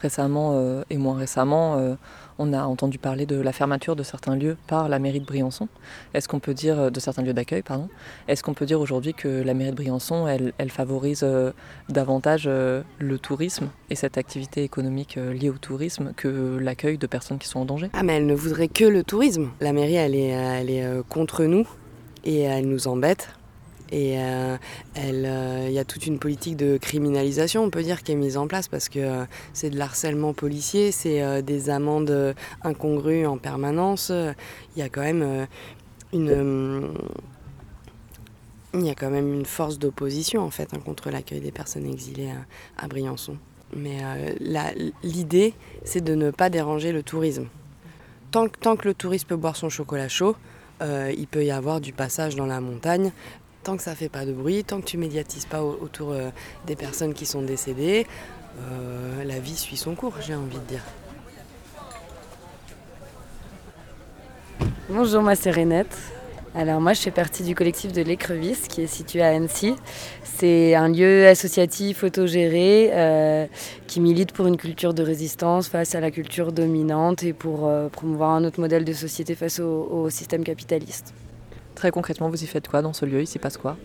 Récemment et moins récemment, on a entendu parler de la fermeture de certains lieux par la mairie de Briançon. Est-ce qu'on peut dire euh, de certains lieux d'accueil, pardon Est-ce qu'on peut dire aujourd'hui que la mairie de Briançon, elle, favorise euh, davantage euh, le tourisme et cette activité économique liée au tourisme que l'accueil de personnes qui sont en danger? Ah mais elle ne voudrait que le tourisme. La mairie elle est, contre nous et elle nous embête. Et euh, euh, il y a toute une politique de criminalisation, on peut dire, qui est mise en place parce que euh, c'est de l'harcèlement policier, c'est des amendes incongrues en permanence. Il y a quand même une, il y a quand même une force d'opposition en fait hein, contre l'accueil des personnes exilées à, Briançon. Mais l'idée, c'est de ne pas déranger le tourisme. Tant, que le touriste peut boire son chocolat chaud, il peut y avoir du passage dans la montagne. Tant que ça fait pas de bruit, tant que tu médiatises pas autour euh, des personnes qui sont décédées, la vie suit son cours, j'ai envie de dire. Bonjour, moi c'est Renette. Alors moi je fais partie du collectif de l'écrevisse qui est situé à Annecy. C'est un lieu associatif autogéré euh, qui milite pour une culture de résistance face à la culture dominante et pour euh, promouvoir un autre modèle de société face au système capitaliste. Très concrètement, vous y faites quoi dans ce lieu? Il s'y passe quoi?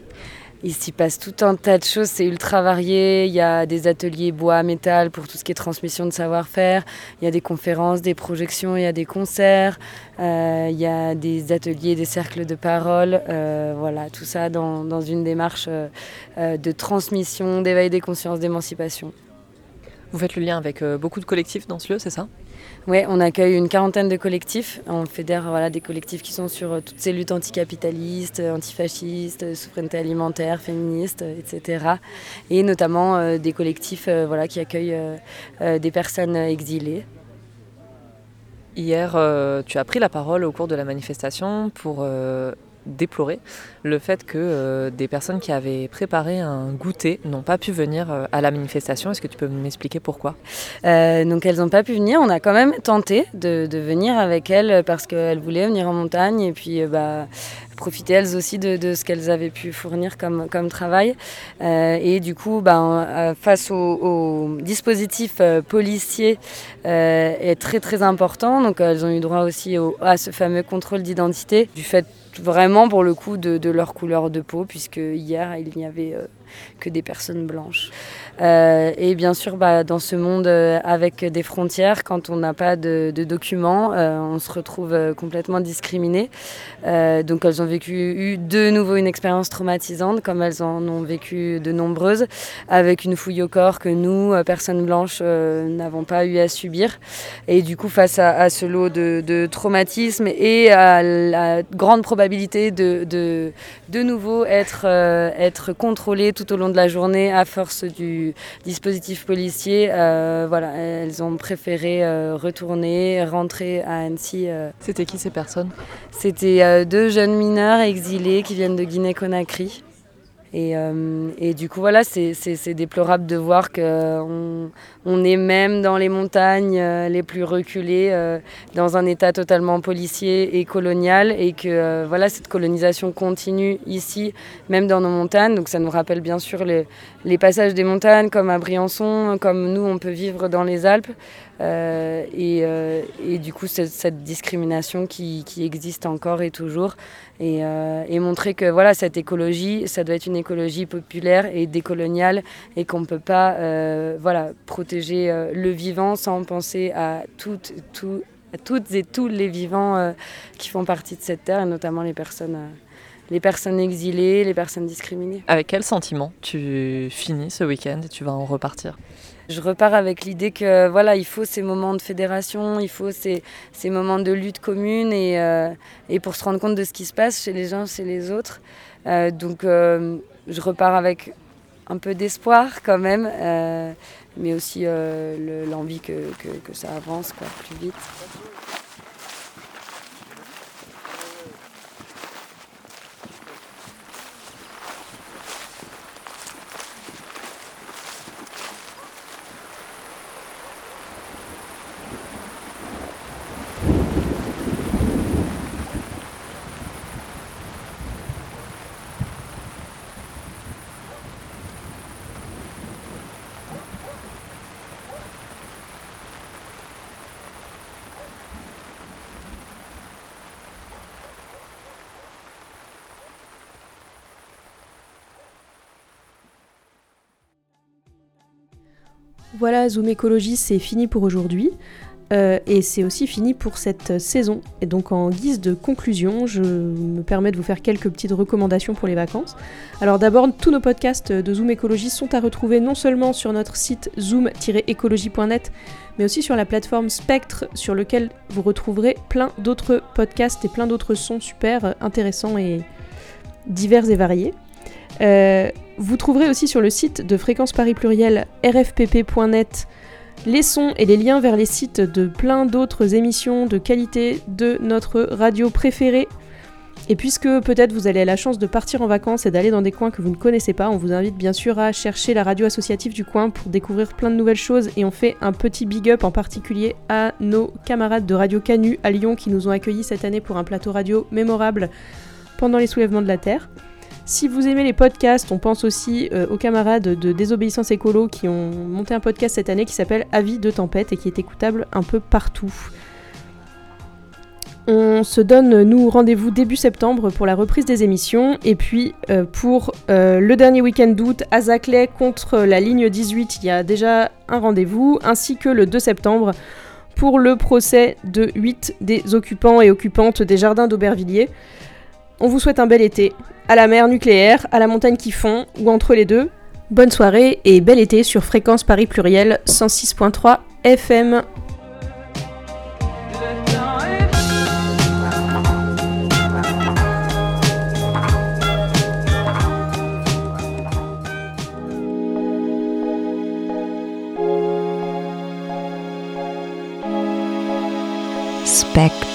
Il s'y passe tout un tas de choses, c'est ultra varié. Il y a des ateliers bois, métal pour tout ce qui est transmission de savoir-faire. Il y a des conférences, des projections, il y a des concerts. Euh, il y a des ateliers, des cercles de parole. Euh, voilà, tout ça dans, dans une démarche euh, de transmission, d'éveil des consciences, d'émancipation. Vous faites le lien avec beaucoup de collectifs dans ce lieu, c'est ça? Oui, on accueille une quarantaine de collectifs. On fédère voilà, des collectifs qui sont sur euh, toutes ces luttes anticapitalistes, euh, antifascistes, euh, souveraineté alimentaire, féministes, etc. Et notamment des collectifs voilà, qui accueillent des personnes exilées. Hier, tu as pris la parole au cours de la manifestation pour déplorer le fait que euh, des personnes qui avaient préparé un goûter n'ont pas pu venir euh, à la manifestation. Est-ce que tu peux m'expliquer pourquoi? Euh, Donc elles n'ont pas pu venir. On a quand même tenté de, venir avec elles parce qu'elles voulaient venir en montagne et puis bah, profiter elles aussi de, ce qu'elles avaient pu fournir comme, travail. et du coup, bah, face au, dispositif policier est très très important. Donc elles ont eu droit aussi à ce fameux contrôle d'identité du fait vraiment pour le coup de, leur couleur de peau, puisque hier il n'y avait euh, que des personnes blanches. Euh, et bien sûr, bah, dans ce monde euh, avec des frontières, quand on n'a pas de, documents, on se retrouve complètement discriminé. donc elles ont vécu eu de nouveau une expérience traumatisante, comme elles en ont vécu de nombreuses, avec une fouille au corps que nous, personnes blanches, n'avons pas eu à subir. Et du coup, face à, ce lot de, de traumatisme et à la grande probabilité de, de, nouveau être, être contrôlées tout au long de la journée à force du dispositif policier. Euh, voilà, elles ont préféré euh, retourner, rentrer à Annecy. Euh. C'était qui ces personnes? C'était deux jeunes mineurs exilés qui viennent de Guinée-Conakry. Et, et, du coup, voilà, c'est déplorable de voir qu'on on est même dans les montagnes les plus reculées, dans un état totalement policier et colonial, et que voilà, cette colonisation continue ici, même dans nos montagnes. Donc ça nous rappelle bien sûr les, les passages des montagnes, comme à Briançon, comme nous, on peut vivre dans les Alpes. Euh, euh, et, du coup, cette, discrimination qui, existe encore et toujours. Euh, et, montrer que voilà, cette écologie, ça doit être une écologie populaire et décoloniale et qu'on ne peut pas voilà, protéger le vivant sans penser à toutes, toutes et tous les vivants qui font partie de cette terre, et notamment les personnes les personnes exilées, les personnes discriminées. Avec quel sentiment tu finis ce week-end et tu vas en repartir? Je repars avec l'idée que voilà, il faut ces moments de fédération, il faut ces, ces moments de lutte commune et, euh, et, pour se rendre compte de ce qui se passe chez les uns, chez les autres. Euh, donc euh, je repars avec un peu d'espoir quand même, mais aussi l'envie que, que, que, ça avance quoi, plus vite. Voilà, Zoom Écologie, c'est fini pour aujourd'hui. Euh, et c'est aussi fini pour cette saison. Et donc en guise de conclusion, je me permets de vous faire quelques petites recommandations pour les vacances. Alors d'abord, tous nos podcasts de Zoom Écologie sont à retrouver non seulement sur notre site zoom-écologie.net, mais aussi sur la plateforme Spectre, sur lequel vous retrouverez plein d'autres podcasts et plein d'autres sons super intéressants et divers et variés. Euh, vous trouverez aussi sur le site de Fréquence Paris Pluriel rfpp.net les sons et les liens vers les sites de plein d'autres émissions de qualité de notre radio préférée. Et puisque peut-être vous allez la chance de partir en vacances et d'aller dans des coins que vous ne connaissez pas, on vous invite bien sûr à chercher la radio associative du coin pour découvrir plein de nouvelles choses et on fait un petit big up en particulier à nos camarades de Radio Canu à Lyon qui nous ont accueillis cette année pour un plateau radio mémorable pendant les soulèvements de la Terre. Si vous aimez les podcasts, on pense aussi euh, aux camarades de Désobéissance Écolo qui ont monté un podcast cette année qui s'appelle Avis de tempête et qui est écoutable un peu partout. On se donne, nous, rendez-vous début septembre pour la reprise des émissions. Et puis, euh, pour euh, le dernier week-end d'août, à Zaclay contre la ligne 18, il y a déjà un rendez-vous, ainsi que le 2 septembre pour le procès de 8 des occupants et occupantes des jardins d'Aubervilliers on vous souhaite un bel été, à la mer nucléaire, à la montagne qui fond, ou entre les deux. Bonne soirée et bel été sur Fréquence Paris Pluriel 106.3 FM. Spectre.